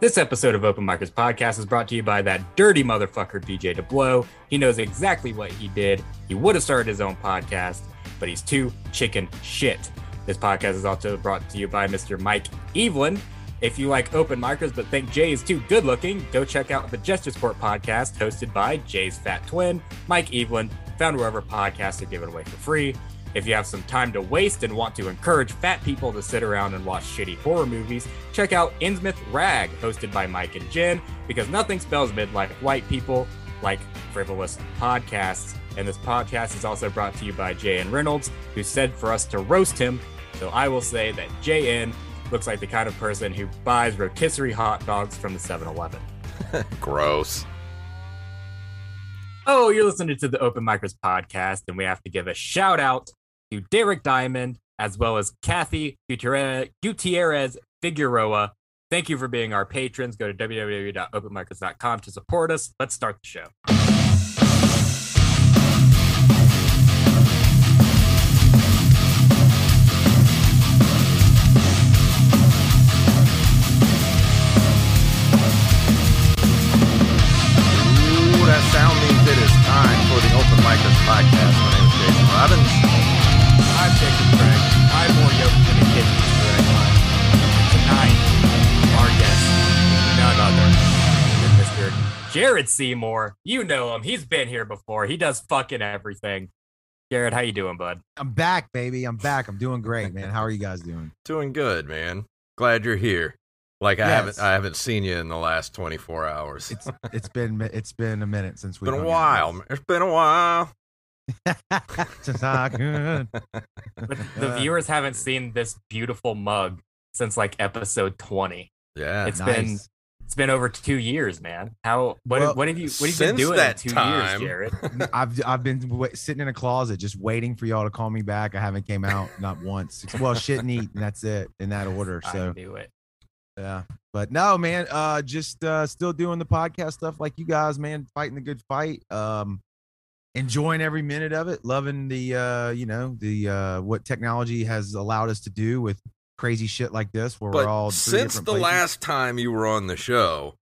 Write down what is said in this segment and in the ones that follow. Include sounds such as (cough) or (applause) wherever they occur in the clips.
This episode of Open Micers Podcast is brought to you by that dirty motherfucker DJ DeBlow. He knows exactly what he did. He would have started his own podcast, but he's too chicken shit. This podcast is also brought to you by Mr. Mike Evelyn. If you like open micers but think Jay is too good looking, go check out the Gesture Sport podcast hosted by Jay's fat twin, Mike Evelyn, found wherever podcasts are given away for free. If you have some time to waste and want to encourage fat people to sit around and watch shitty horror movies, check out Innsmouth Rag, hosted by Mike and Jen, because nothing spells mid like white people like frivolous podcasts. And this podcast is also brought to you by J.N. Reynolds, who said for us to roast him. So I will say that J.N. looks like the kind of person who buys rotisserie hot dogs from the 7 Eleven. (laughs) Gross. Oh, you're listening to the Open Micers podcast, and we have to give a shout out to Derek Diamond as well as Kathy Gutierrez, Figueroa. Thank you for being our patrons. Go to www.openmicers.com to support us. Let's start the show. Ooh, that sound means it is time for the Open Micers podcast. My name is Jason Robbins. I'm Jacob more yoked than a kid Easter. Tonight, our guest, none other than Mr. Jared Seymour. You know him. He's been here before. He does fucking everything. Jared, how you doing, bud? I'm back, baby. I'm back. I'm doing great, man. How are you guys doing? (laughs) Doing good, man. Glad you're here. Like I Yes. haven't I haven't seen you in the last 24 hours. It's it's been it's been a minute since we've been a while. It's been a while. Out. Just not good. But the viewers haven't seen this beautiful mug since like episode 20. Yeah. It's been it's been over two years, man. How what Well, what have you what have you been doing that in two time- years, Jared? (laughs) I've I've been wa- sitting in a closet just waiting for y'all to call me back. I haven't came out not once. Well, shit and eat, and that's it in that order. I So knew it. yeah, but no, man. Uh, just uh, still doing the podcast stuff like you guys, man. Fighting the good fight. Um, enjoying every minute of it. Loving the uh, you know, the uh, what technology has allowed us to do with crazy shit like this, where but we're all since the places. last time you were on the show,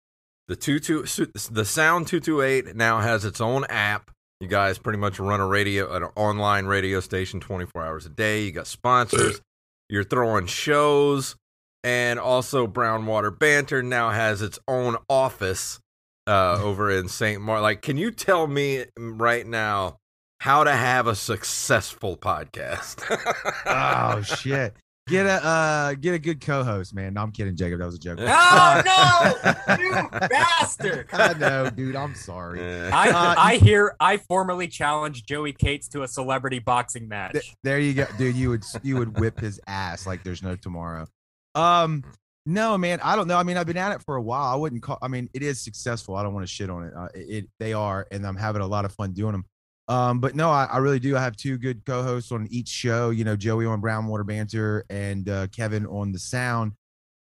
the two two the Sound 228 now has its own app. You guys pretty much run a radio an online radio station 24 hours a day. You got sponsors. You're throwing shows and also Brown Water Banter now has its own office uh, over in St. Mark. Like, can you tell me right now how to have a successful podcast? oh (laughs) shit. Get a uh get a good co-host, man. No, I'm kidding, Jacob. That was a joke. Oh (laughs) no, (laughs) you bastard! I know, dude. I'm sorry. I, Uh, I hear I formally challenged Joey Cates to a celebrity boxing match. Th- there you go, dude. You would you would whip his ass like there's no tomorrow. Um, no, man. I don't know. I mean, I've been at it for a while. I wouldn't call. I mean, it is successful. I don't want to shit on it. Uh, it, it they are, and I'm having a lot of fun doing them. Um, but no, I, I really do. I have two good co-hosts on each show. You know, Joey on Brownwater Banter and uh, Kevin on the Sound.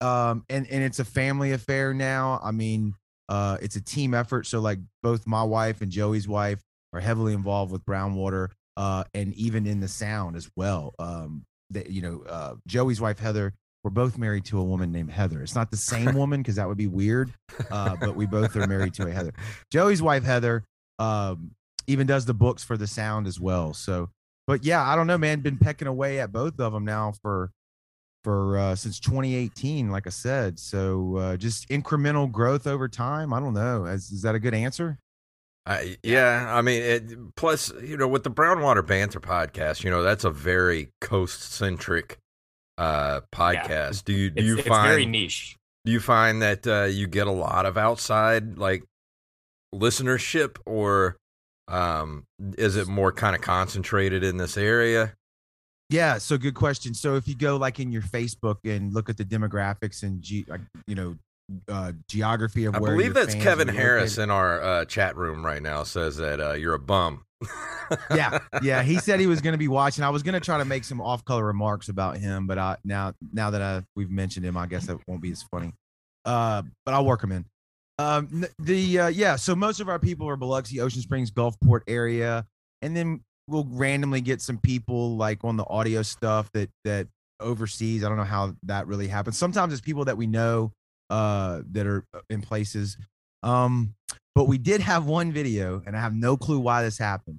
Um, and and it's a family affair now. I mean, uh, it's a team effort. So like both my wife and Joey's wife are heavily involved with Brownwater, uh, and even in the Sound as well. Um, that you know, uh, Joey's wife Heather. We're both married to a woman named Heather. It's not the same (laughs) woman because that would be weird. Uh, but we both are married to a Heather. Joey's wife Heather um, even does the books for the Sound as well. So, but yeah, I don't know, man. Been pecking away at both of them now for for uh, since 2018, like I said. So uh, just incremental growth over time. I don't know. Is, is that a good answer? I, yeah, I mean, it, plus you know, with the Brownwater Banter podcast, you know, that's a very coast centric uh podcast. Do you do it's, you it's find very niche. do you find that uh, you get a lot of outside like listenership, or um, is it more kind of concentrated in this area? Yeah, so good question. So if you go like in your Facebook and look at the demographics and ge- like, you know uh, geography of I where believe your that's fans Kevin Harris located- in our uh, chat room right now says that uh, you're a bum. (laughs) yeah, yeah. He said he was going to be watching. I was going to try to make some off-color remarks about him, but I now now that I we've mentioned him, I guess that won't be as funny. Uh, but I'll work him in. Um, the uh, yeah. So most of our people are Biloxi, Ocean Springs, Gulfport area, and then we'll randomly get some people like on the audio stuff that that overseas. I don't know how that really happens. Sometimes it's people that we know uh, that are in places. Um, but we did have one video, and I have no clue why this happened.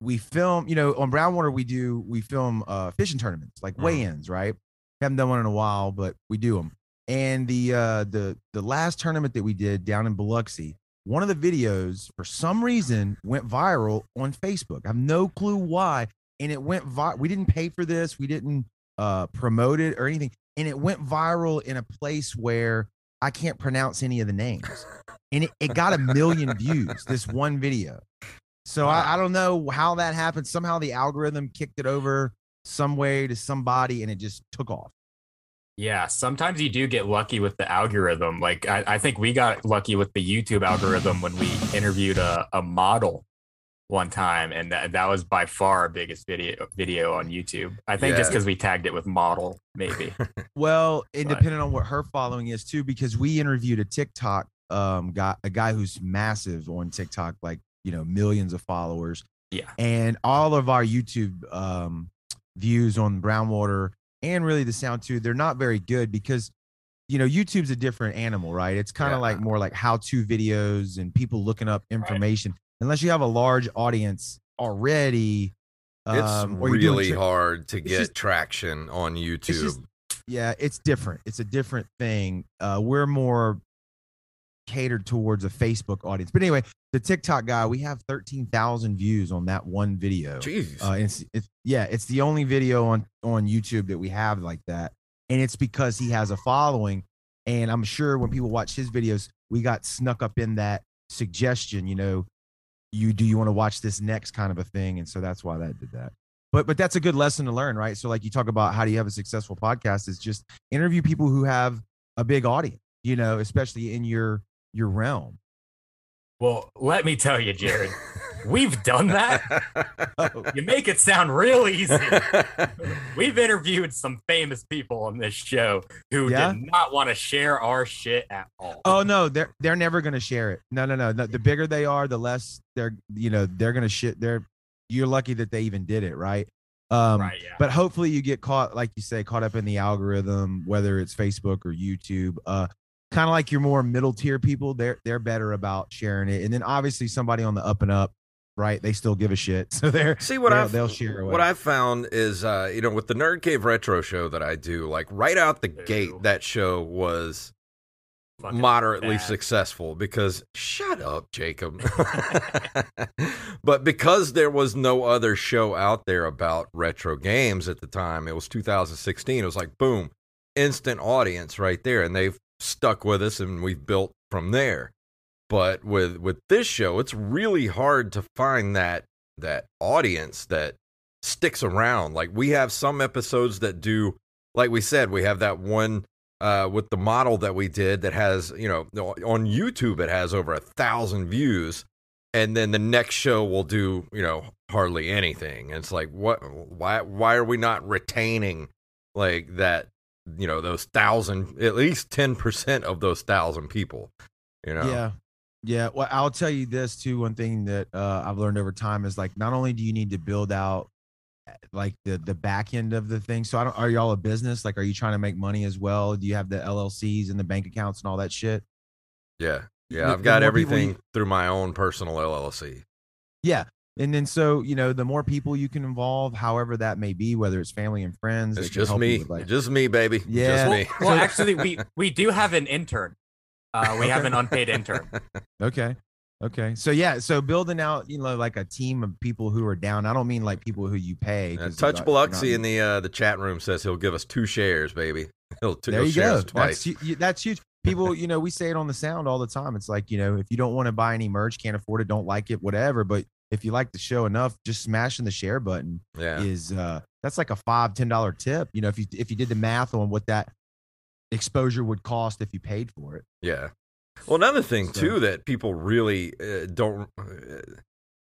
We film, you know, on Brownwater, we do we film uh, fishing tournaments like Mhm. weigh-ins, right? Haven't done one in a while, but we do them. And the uh, the the last tournament that we did down in Biloxi, one of the videos for some reason went viral on Facebook. I have no clue why, and it went vi- We didn't pay for this. We didn't uh, promote it or anything, and it went viral in a place where I can't pronounce any of the names, and it, it got a million views. This one video. So I, I don't know how that happened. Somehow the algorithm kicked it over some way to somebody, and it just took off. Yeah, sometimes you do get lucky with the algorithm. Like I, I think we got lucky with the YouTube algorithm when we interviewed a, a model one time, and that, that was by far our biggest video video on YouTube. I think just because we tagged it with model, maybe. (laughs) Well, and But- depending on what her following is too, because we interviewed a TikTok um guy, a guy who's massive on TikTok, like you know, millions of followers. Yeah. And all of our YouTube um views on Brownwater and really the sound too, they're not very good because you know, YouTube's a different animal, right? It's kind of Yeah. like more like how-to videos and people looking up information. Unless you have a large audience already, It's um, you're really tri- hard to get just- traction on YouTube. just- yeah it's different. It's a different thing. Uh we're more catered towards a facebook audience. But anyway the tiktok guy we have 13000 views on that one video. Jeez. uh it's, it's yeah it's the only video on on youtube that we have like that. And it's because he has a following. And i'm sure when people watch his videos we got snuck up in that suggestion you know you do you want to watch this next kind of a thing? And so that's why that did that. But but that's a good lesson to learn right? So like you talk about how do you have a successful podcast is just interview people who have a big audience you know especially in your your realm well, let me tell you, Jared, (laughs) we've done that. You make it sound real easy. (laughs) We've interviewed some famous people on this show who Yeah? did not want to share our shit at all. oh no they're they're never gonna share it no no no no the bigger they are the less they're you know they're gonna shit they're you're lucky that they even did it right um right, yeah. but hopefully you get caught like you say caught up in the algorithm whether it's facebook or youtube uh kind of like your more middle tier people they're they're better about sharing it and then obviously somebody on the up and up right they still give a shit (laughs) so they're See what they'll, I've they'll share what I've found is uh, you know with the Nerd Cave Retro show that I do, like right out the Ew. gate, that show was Fucking moderately bad. successful because shut up, Jacob. (laughs) but because there was no other show out there about retro games at the time, it was 2016. It was like boom, instant audience right there, and they've stuck with us, and we've built from there. But with with this show, it's really hard to find that that audience that sticks around. Like we have some episodes that do, like we said, we have that one uh, with the model that we did that has, you know, on YouTube it has over a thousand views, and then the next show will do, you know, hardly anything. And it's like, what? Why? Why are we not retaining like that? You know, those thousand, at least ten percent of those thousand people. You know, Yeah. Yeah. Well, I'll tell you this too. One thing that uh, I've learned over time is like, not only do you need to build out uh, like the the back end of the thing. So I don't, are y'all a business? Like, are you trying to make money as well? Do you have the LLCs and the bank accounts and all that shit? yeah, The- yeah. I've got everything you- through my own personal LLC. Yeah. And then so, you know, the more people you can involve, however that may be, whether it's family and friends, It's just me, like, just me, baby. Yeah. just well, me. well, (laughs) actually, we we do have an intern. Uh, we have an unpaid intern. (laughs) Okay. Okay. So yeah, so building out, you know, like a team of people who are down. I don't mean like people who you pay. Uh, 'cause Touch you're not- Biloxi you're in the uh, the chat room says he'll give us two shares, baby. (laughs) He'll, t- there he'll you go. twice. That's hu- that's huge. People, you know, we say it on the sound all the time. It's like, you know, if you don't want to buy any merch, can't afford it, don't like it, whatever. But if you like the show enough, just smashing the share button yeah, is uh that's like a five, ten dollar tip. You know, if you if you did the math on what that exposure would cost if you paid for it. yeah. Well, another thing So- too that people really uh, don't. Uh,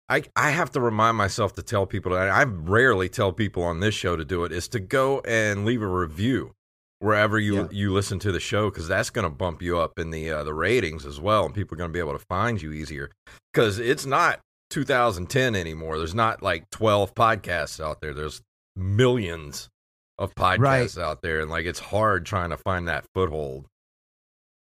I I have to remind myself to tell people. And I rarely tell people on this show to do it. Is to go and leave a review wherever you Yeah. you listen to the show because that's going to bump you up in the uh, the ratings as well, and people are going to be able to find you easier because it's not 2010 anymore. There's not like 12 podcasts out there. There's millions of podcasts Right. out there, and like it's hard trying to find that foothold.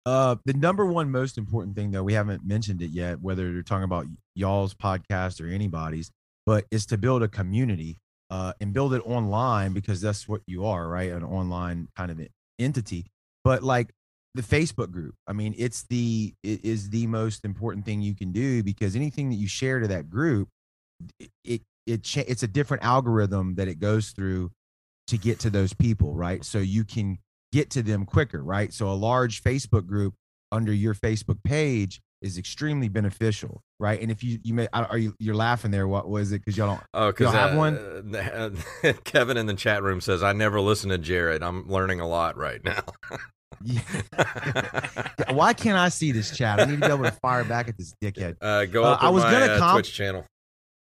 Uh, the number one most important thing, though, we haven't mentioned it yet, whether you're talking about y'all's podcast or anybody's, but is to build a community uh, and build it online because that's what you are, right? An online kind of entity. But like the Facebook group, I mean, it's the it is the most important thing you can do because anything that you share to that group, it it, it cha- it's a different algorithm that it goes through to get to those people, right? So you can get to them quicker, right? So a large Facebook group under your Facebook page is extremely beneficial, right? And if you you may are you you're laughing there? What was it? Because y'all don't. Oh, because have one. Uh, (laughs) Kevin in the chat room says, "I never listen to Jared. I'm learning a lot right now." (laughs) Yeah. (laughs) Why can't I see this chat? I need to be able to fire back at this dickhead. Uh, go Uh, up I was my, gonna uh, comp- Twitch channel.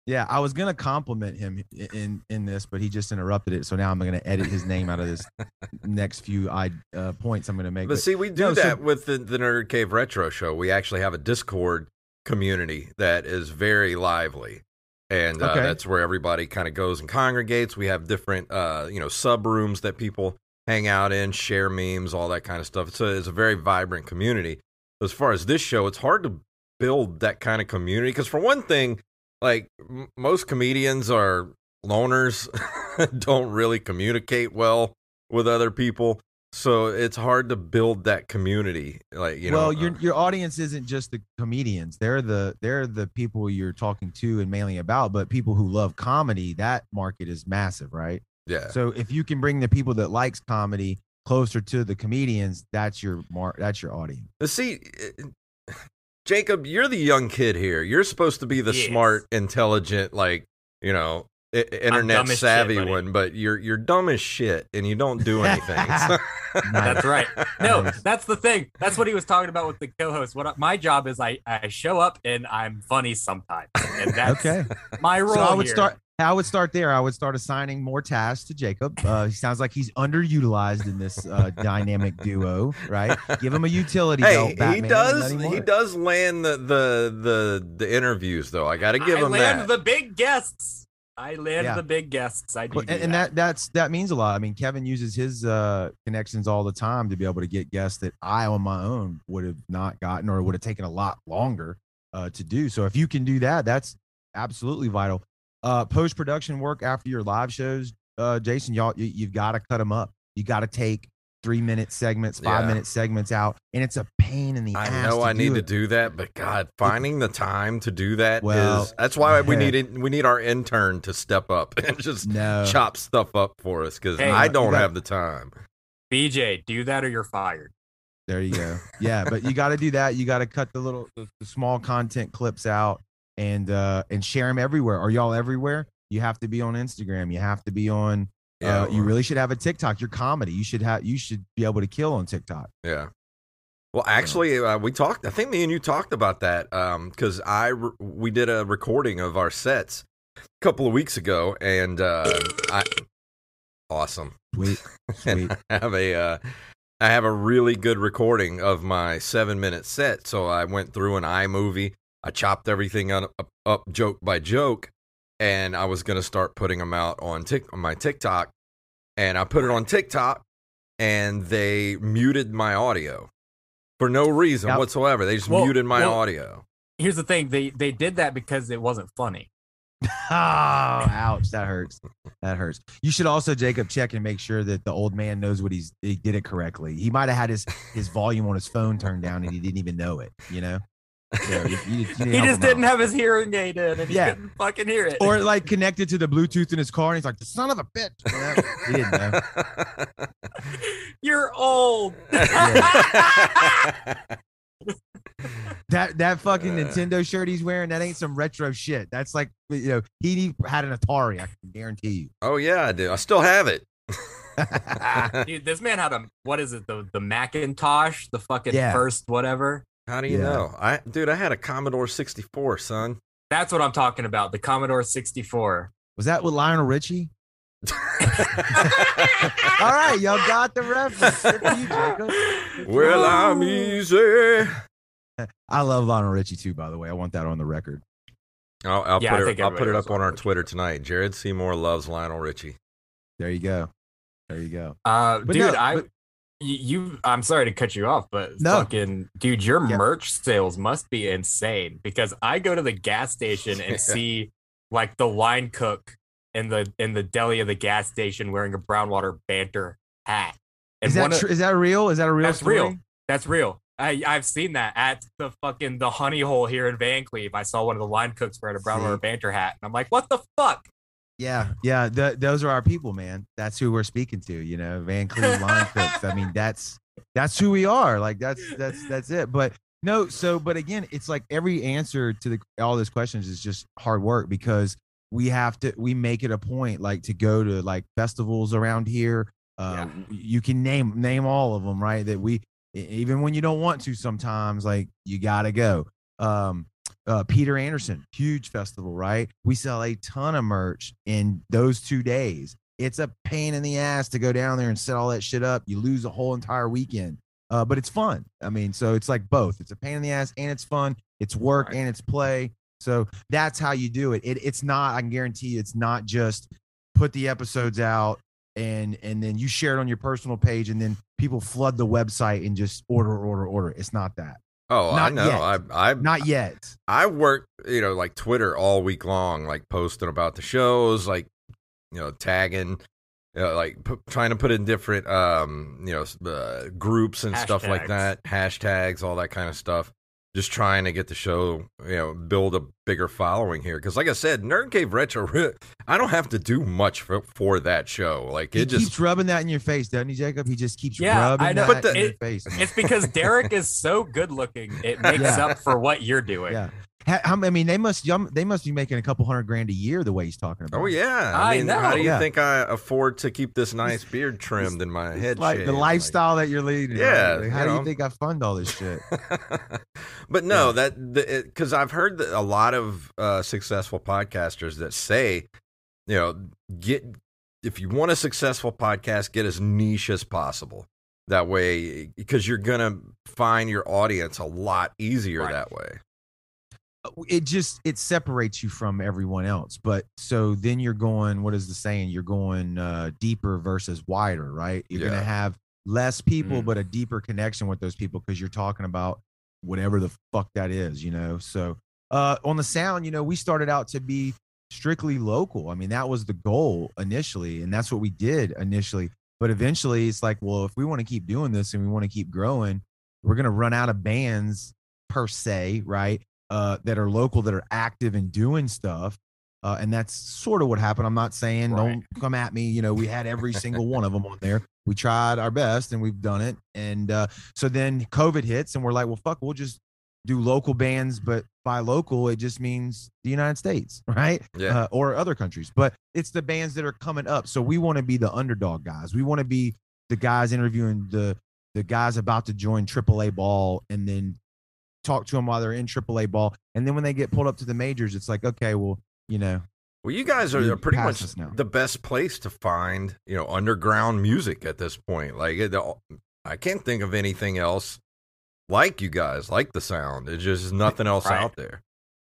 Yeah, I was gonna compliment him i- in in this, but he just interrupted it. So now I'm gonna edit his name out of this (laughs) next few I uh, points I'm gonna make. But But see, we do no, so- that with the, the Nerd Cave Retro Show. We actually have a Discord community that is very lively. And uh, Okay. that's where everybody kind of goes and congregates. We have different, uh, you know, sub rooms that people hang out in, share memes, all that kind of stuff. It's a, it's a very vibrant community. As far as this show, it's hard to build that kind of community because, for one thing, like m- most comedians are loners, (laughs) don't really communicate well with other people. So it's hard to build that community. Like, you know, well, uh, your your audience isn't just the comedians; they're the they're the people you're talking to and mainly about. But people who love comedy, that market is massive, right? Yeah. So if you can bring the people that likes comedy closer to the comedians, that's your mar- that's your audience. But See, uh, Jacob, you're the young kid here. You're supposed to be the Yes. smart, intelligent, like you know, internet dumb as shit, savvy one. But you're you're dumb as shit, and you don't do anything. (laughs) That's right. No, (laughs) that's the thing. That's what he was talking about with the co-host. What my job is, I I show up and I'm funny sometimes, and (laughs) that's Okay. my role. So I would here. start. I would start there. I would start assigning more tasks to Jacob. Uh, he sounds like he's underutilized in this uh, dynamic duo, right? Give him a utility hey, belt. he Batman, and does he does land the the the, the interviews though. I got to give I him land that. the big guests. I land Yeah. the big guests. I do, Well, do and, and that that's that means a lot. I mean, Kevin uses his uh, connections all the time to be able to get guests that I on my own would have not gotten or would have taken a lot longer uh, to do. So if you can do that, that's absolutely vital. Uh, Post production work after your live shows, uh, Jason, y'all, you, you've got to cut them up. You got to take three minute segments, five Yeah. minute segments out, and it's a pain in the I ass. I know to I need do to do that, but God, finding the time to do that is Well, that's why we yeah. need (laughs) it, we need our intern to step up (laughs) and just No, chop stuff up for us because Hey, I don't got- have the time. BJ, do that or you're fired. There you go. Yeah, but you got to do that. You got to cut the little, the, the small content clips out and uh and share them everywhere. Are y'all everywhere? You have to be on Instagram. You have to be on. Yeah, uh, you really should have a TikTok. Your comedy. You should have. You should be able to kill on TikTok. Yeah. Well, actually, uh, we talked. I think me and you talked about that because I re- we did a recording of our sets a couple of weeks ago, and uh, I awesome. Sweet, (laughs) And sweet. I have a uh, I have a really good recording of my seven minute set. So I went through an iMovie. I chopped everything up, up, up joke by joke, and I was gonna start putting them out on Tik on my TikTok, and I put it on TikTok, and they muted my audio for no reason Yep. whatsoever. They just Well- muted my well- audio. Here's the thing. They they did that because it wasn't funny. (laughs) oh, ouch! That hurts. That hurts. You should also, Jacob, check and make sure that the old man knows what he's he did it correctly. He might have had his his volume on his phone turned down and he didn't even know it. You know. So you- you- you (laughs) He just didn't out. have his hearing aid in, and he Yeah. couldn't fucking hear it. or like connected to the Bluetooth in his car, and he's like, "The son of a bitch." You (laughs) know? He didn't know. (laughs) you're old. That that fucking Uh. Nintendo shirt he's wearing, that ain't some retro shit. That's like you know, he had an Atari, I can guarantee you. oh yeah, I do. I still have it. Dude, this man had a what is it? The the Macintosh, the fucking Yeah. first whatever. How do you Yeah. know? I dude, I had a Commodore 64, son. That's what I'm talking about. The Commodore 64. Was that with Lionel Richie? (laughs) All right, y'all got the reference. You, well, I'm easy. (laughs) I love Lionel Richie too, by the way. I want that on the record. I'll, I'll Yeah, put think it. I'll put it up on our Lionel Richie. Twitter tonight. Jared Seymour loves Lionel Richie. There you go. There you go. Uh, But dude, no, I but- you I'm sorry to cut you off, but No. fucking dude, your merch sales must be insane because I go to the gas station and (laughs) see like the line cook in the in the deli of the gas station wearing a brown water banter hat. And Is that of- tr- is that real? Is that a real? That's story? real. that's real. I, I've seen that at the fucking the honey hole here in Vancleave. I saw one of the line cooks wearing a brown water banter hat, and I'm like, what the fuck? Yeah, yeah. th- those are our people, man. That's who we're speaking to. You know, Van (laughs) Cleef line cooks. I mean, that's that's who we are. Like that's that's that's it. But no, so but again, it's like every answer to the all these questions is just hard work because we have to we make it a point like to go to like festivals around here. Uh, You can name name all of them, right? That we even when you don't want to, sometimes like you gotta go. Um, uh, Peter Anderson, huge festival, right? We sell a ton of merch in those two days. It's a pain in the ass to go down there and set all that shit up. You lose a whole entire weekend, uh, but it's fun. I mean, so it's like both. It's a pain in the ass and it's fun. It's work Right. and it's play. So that's how you do it. it. It's not. I can guarantee you, it's not just put the episodes out and and then you share it on your personal page and then people flood the website and just order, order, order. It's not that. Oh, I know. yet. I I Not yet. I work, you know, like Twitter all week long, like posting about the shows, like you know, tagging, you know, like p- trying to put in different, um, you know, uh, groups and stuff like that, hashtags, all that kind of stuff. Just trying to get the show, you know, build a bigger following here. Because, like I said, Nerd Cave Retro, I don't have to do much for, for that show. Like He it just keeps rubbing that in your face, doesn't he, Jacob? He just keeps Yeah, rubbing I know. that But the- in your face. man. It's because Derek is so good looking, it (laughs) makes Yeah. up for what you're doing. Yeah. Ha- how- I mean, they must they must be making a couple hundred grand a year the way he's talking about. Oh yeah, I, I mean, how do you Yeah. think I afford to keep this nice beard trimmed in my head? like the shaved? Like- lifestyle that you're leading. right? Yeah, Like, how you do know. you think I fund all this shit? (laughs) but no, Yeah. that because I've heard that a lot of uh, successful podcasters that say, you know, get if you want a successful podcast, get as niche as possible. That way, because you're gonna find your audience a lot easier Right. that way. It just it separates you from everyone else. But so then you're going. What is the saying? You're going uh, deeper versus wider, right? You're Yeah. gonna have less people, Mm. but a deeper connection with those people because you're talking about whatever the fuck that is, you know. So uh, on the sound, you know, we started out to be strictly local. I mean, that was the goal initially, and that's what we did initially. But eventually, it's like, well, if we want to keep doing this and we want to keep growing, we're gonna run out of bands per se, right? Uh, that are local, that are active and doing stuff. Uh, and that's sort of what happened. I'm not saying Right. don't come at me. You know, we had every single one of them on there. We tried our best and we've done it. And uh, so then COVID hits and we're like, well, fuck, we'll just do local bands. But by local, it just means the United States, (laughs) right? Yeah. Uh, or other countries. But it's the bands that are coming up. So we want to be the underdog guys. We want to be the guys interviewing the the guys about to join AAA ball and then talk to them while they're in AAA ball. And then when they get pulled up to the majors, it's like, okay, well, you know, Well, you guys are are pretty much now. the best place to find, you know, underground music at this point. Like, it, I can't think of anything else like you guys, like the sound. It's just nothing else Right. out there.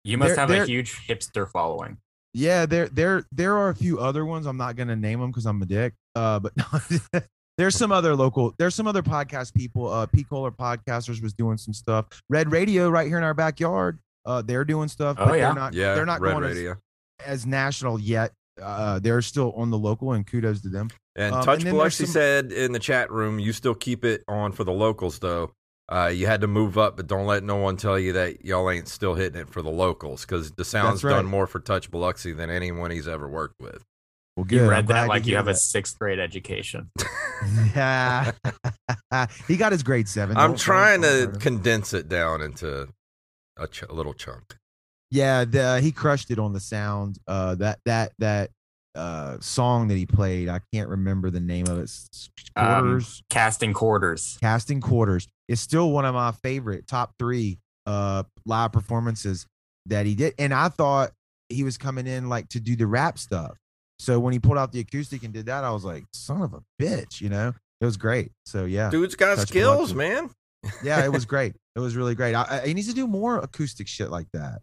You must They're- have they're- a huge hipster following. Yeah, there there there are a few other ones. I'm not gonna name them because I'm a dick. Uh, but (laughs) there's some other local. There's some other podcast people. Uh, P Kohler podcasters was doing some stuff. Red Radio right here in our backyard. Uh, they're doing stuff. Oh, but yeah. they're not. Yeah, they're not Red going as, Radio. as national yet. Uh, they're still on the local, and kudos to them. And Um, Touch and Biloxi some- said in the chat room, you still keep it on for the locals, though. Uh, you had to move up, but don't let no one tell you that y'all ain't still hitting it for the locals because the sound's right. done more for Touch Biloxi than anyone he's ever worked with. Well, You good. I'm read that like you hear have a sixth grade education. (laughs) Yeah, (laughs) he got his grade 7 I'm Don't- trying to don't hurt him. condense it down into a, ch- a little chunk. Yeah, the, he crushed it on the sound. Uh, that that that uh song that he played, I can't remember the name of it. S- Um, Quarters, Casting quarters. casting quarters. It's still one of my favorite top three uh live performances that he did. And I thought he was coming in like to do the rap stuff. So when he pulled out the acoustic and did that, I was like, son of a bitch, you know. It was great. So yeah, Dude's got Touch skills, man. yeah, it was (laughs) great. It was really great. I, I, he needs to do more acoustic shit like that.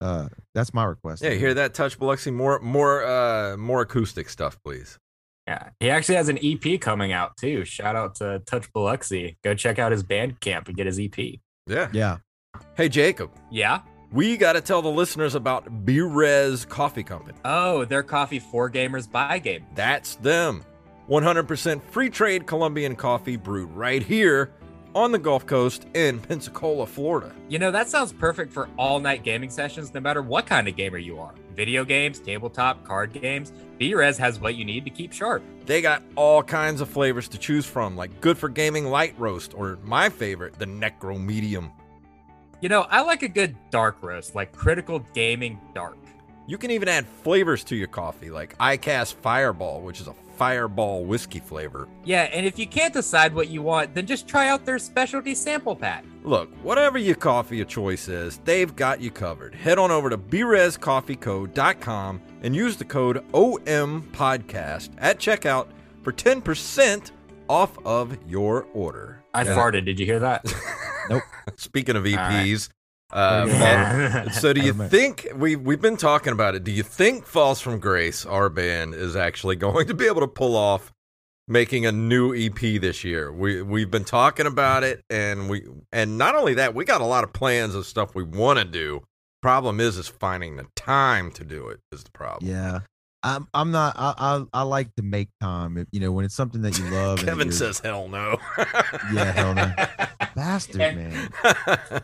Uh, that's my request. Yeah, hear that? Touch Biloxi. More, more, uh, more acoustic stuff, please. Yeah, he actually has an EP coming out too. Shout out to Touch Biloxi. Go check out his Bandcamp and get his EP. Yeah. Yeah. Hey, Jacob, Yeah. We got to tell the listeners about B-Rez Coffee Company. Oh, their coffee for gamers by game. That's them. 100% free trade Colombian coffee brewed right here on the Gulf Coast in Pensacola, Florida. You know, that sounds perfect for all night gaming sessions, no matter what kind of gamer you are. Video games, tabletop, card games. B-Rez has what you need to keep sharp. They got all kinds of flavors to choose from, like good for gaming light roast, or my favorite, the Necro Medium. You know, I like a good dark roast, like Critical Gaming Dark. You can even add flavors to your coffee, like iCast Fireball, which is a fireball whiskey flavor. Yeah, and if you can't decide what you want, then just try out their specialty sample pack. Look, whatever your coffee of choice is, they've got you covered. Head on over to brezcoffeeco.com and use the code OMPodcast at checkout for 10% off of your order. I Yeah. farted. Did you hear that? (laughs) Nope. Speaking of All right. EPs, uh, Yeah. Fall- so do you think we we've been talking about it? Do you think Falls from Grace, our band, is actually going to be able to pull off making a new EP this year? We we've been talking about it, and we and not only that, we got a lot of plans of stuff we want to do. Problem is, is finding the time to do it is the problem. Yeah. I'm I'm not I I, I like to make time. If, you know, when it's something that you love. and Kevin you're- says, "Hell no." Yeah, hell no. (laughs) bastard, And- man. (laughs)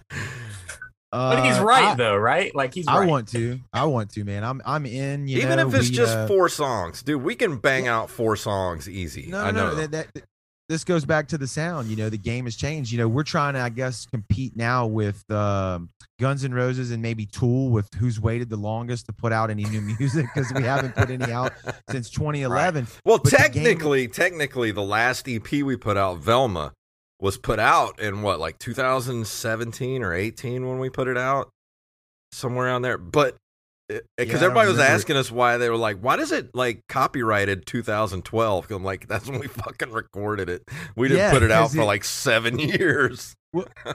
but he's Uh, right I, though, right? Like he's I right. want to. I want to, man. I'm I'm in. You Even know, if it's we, just uh, four songs, dude, we can bang out four songs easy. No, I no, know. no. That, that, this goes back to the sound. You know, the game has changed. You know, we're trying to, I guess, compete now with um, Guns N' Roses and maybe Tool with who's waited the longest to put out any new (laughs) music because we haven't put any out since 2011. Well, But the game- technically, technically, the last EP we put out, Velma, was put out in what, like 2017 or 18 when we put it out, somewhere around there. But because Yeah, everybody was remember. asking us why they were like, why does it like copyrighted 2012? I'm like, that's when we (laughs) fucking recorded it. We didn't Yeah, put it out for it- like seven (laughs) years.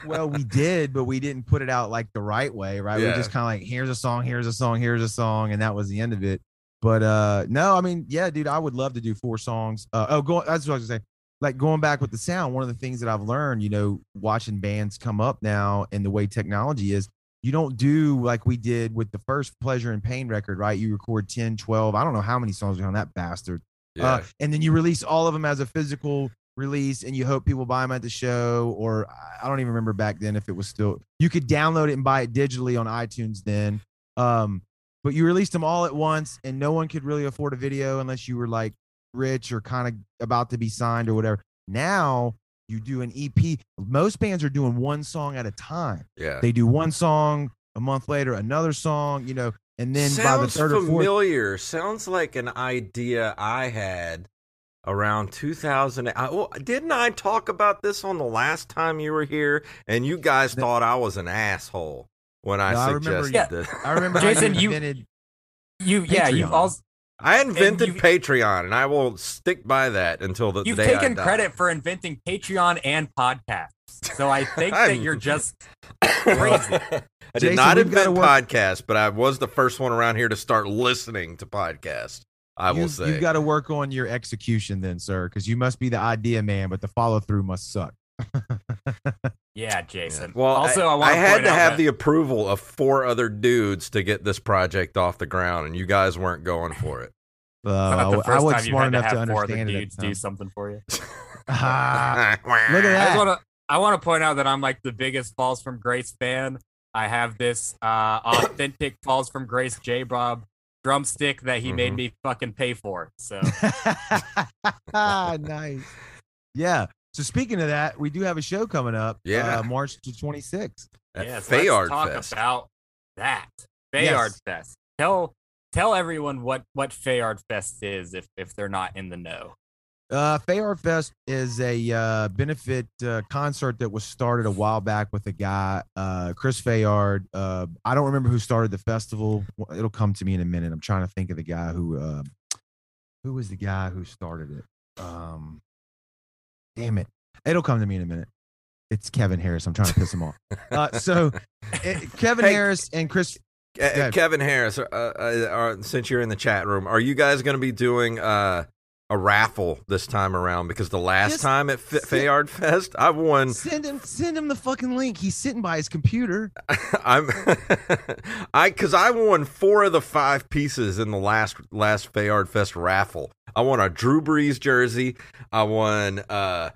Well, we did, but we didn't put it out like the right way, right? We Yeah. were just kind of like, here's a song, here's a song, here's a song, and that was the end of it. But uh no, I mean, yeah, dude, I would love to do four songs. Uh, oh, go. That's what I was gonna say. Like going back with the sound, one of the things that I've learned, you know, watching bands come up now and the way technology is, you don't do like we did with the first Pleasure and Pain record, right? You record 10, 12, I don't know how many songs are on that bastard. Yeah. Uh, and then you release all of them as a physical release and you hope people buy them at the show or I don't even remember back then if it was still you could download it and buy it digitally on iTunes then um but you released them all at once and no one could really afford a video unless you were like rich or kind of about to be signed or whatever now you do an EP most bands are doing one song at a time yeah. they do one song a month later another song you know and then by the Sounds third or fourth familiar. Sounds like an idea I had around 2000. I, well, didn't I talk about this on the last time you were here? And you guys No. thought I was an asshole when I No, I remember- suggested Yeah. this. I remember Jason, how you- You yeah, you've also I invented Patreon, and I will stick by that until the you've day I taken die. credit for inventing Patreon and podcasts. So I think that you're just (coughs) crazy. I did Jason, not we've gotta invent podcasts, but I was the first one around here to start listening to podcasts. I will you've, say. you've got to work on your execution then, sir, because you must be the idea man, but the follow through must suck. (laughs) yeah, Jason. Well, also I, I, I had to have that- the approval of four other dudes to get this project off the ground, and you guys weren't going for it. (laughs) Uh, It's I, the w- I first wasn't time you smart had to enough to, have four other understand it. at dudes the do something for you. (laughs) Ah, look at I that. want to I want to point out that I'm like the biggest Falls from Grace fan. I have this uh, authentic Falls from Grace J Bob drumstick that he made Mhm. me fucking pay for. So nice. Yeah. So speaking of that, we do have a show coming up. Yeah. uh, March the 26th. At yes, Fayard let's talk Fest. about that Fayard Yes. Fest. Tell tell everyone what what Fayard Fest is if if they're not in the know. Uh, Fayard Fest is a uh, benefit uh, concert that was started a while back with a guy, uh, Chris Fayard. Uh, I don't remember who started the festival. It'll come to me in a minute. I'm trying to think of the guy who, uh, who was the guy who started it. Um, damn it, it'll come to me in a minute. It's Kevin Harris. I'm trying to piss him off. Uh, so (laughs) it, Kevin Hey, Harris and Chris. Kevin Harris, uh, uh, uh, since you're in the chat room, are you guys going to be doing uh, a raffle this time around because the last Just time at F- Fayard Fest, I won. Send him, send him the fucking link. He's sitting by his computer. (laughs) I'm (laughs) I because I won four of the five pieces in the last last Fayard Fest raffle. I won a Drew Brees jersey. I won uh,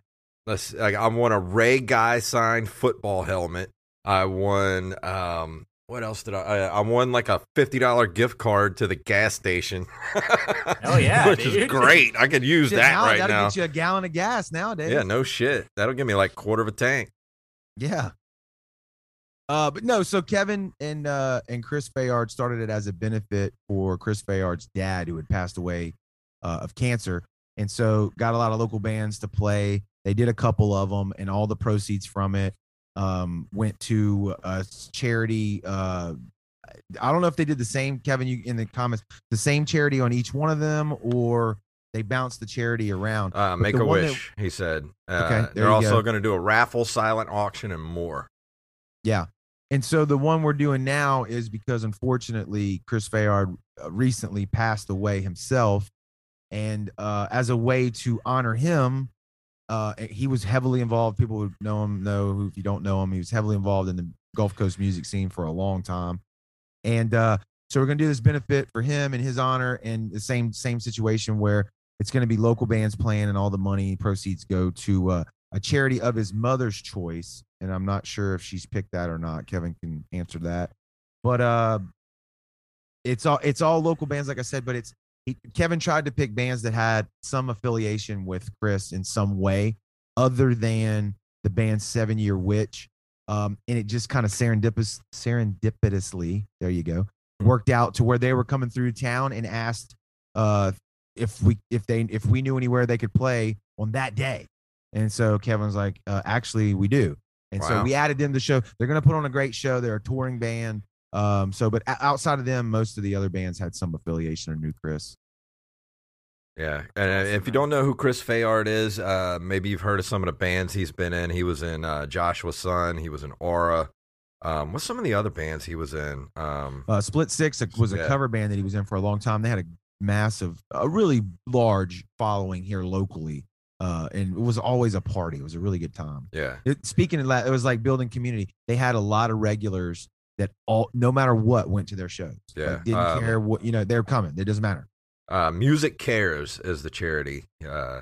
let's I won a Ray Guy signed football helmet. I won um. What else did I? I, I won like a fifty dollar gift card to the gas station. (laughs) oh yeah, which is great. I could use Shit, that now, right that'll now. get you a gallon of gas nowadays. Yeah, no shit. That'll give me like quarter of a tank. Yeah. Uh, but no, so Kevin and uh and Chris Fayard started it as a benefit for Chris Fayard's dad who had passed away uh, of cancer, and so got a lot of local bands to play. They did a couple of them, and all the proceeds from it um went to a charity. Uh, I don't know if they did the same, Kevin. You in the comments, the same charity on each one of them, or they bounced the charity around. Uh, make a one that- wish, he said. Uh, Okay, they're also going to do a raffle, silent auction, and more. Yeah. And so the one we're doing now is because unfortunately Chris Fayard uh, recently passed away himself. And uh, as a way to honor him, uh, he was heavily involved. People who know him know who, if you don't know him, he was heavily involved in the Gulf Coast music scene for a long time. And uh, so we're to do this benefit for him in his honor and the same same situation where it's to be local bands playing and all the money proceeds go to uh, a charity of his mother's choice and i'm not sure if she's picked that or not kevin can answer that but uh it's all it's all local bands like i said but it's he, kevin tried to pick bands that had some affiliation with chris in some way other than the band seven year witch um and it just kind of serendipitous serendipitously there you go worked out to where they were coming through town and asked uh if we if they if we knew anywhere they could play on that day. And so kevin's like uh, actually we do. And so we added them to the show. They're going to put on a great show. They're a touring band um so but outside of them most of the other bands had some affiliation or knew chris Yeah, and uh, if you don't know who Chris Fayard is, uh, maybe you've heard of some of the bands he's been in. He was in uh, Joshua Sun. He was in Aura. Um, what's some of the other bands he was in? Um, uh split six was a Yeah. cover band that he was in for a long time they had a massive a really large following here locally uh and it was always a party it was a really good time yeah, it, speaking of that, it was like building community. They had a lot of regulars that all, no matter what, went to their shows. Like, Yeah, didn't um, care what you know. They're coming. It doesn't matter. uh, MusiCares is the charity. Uh,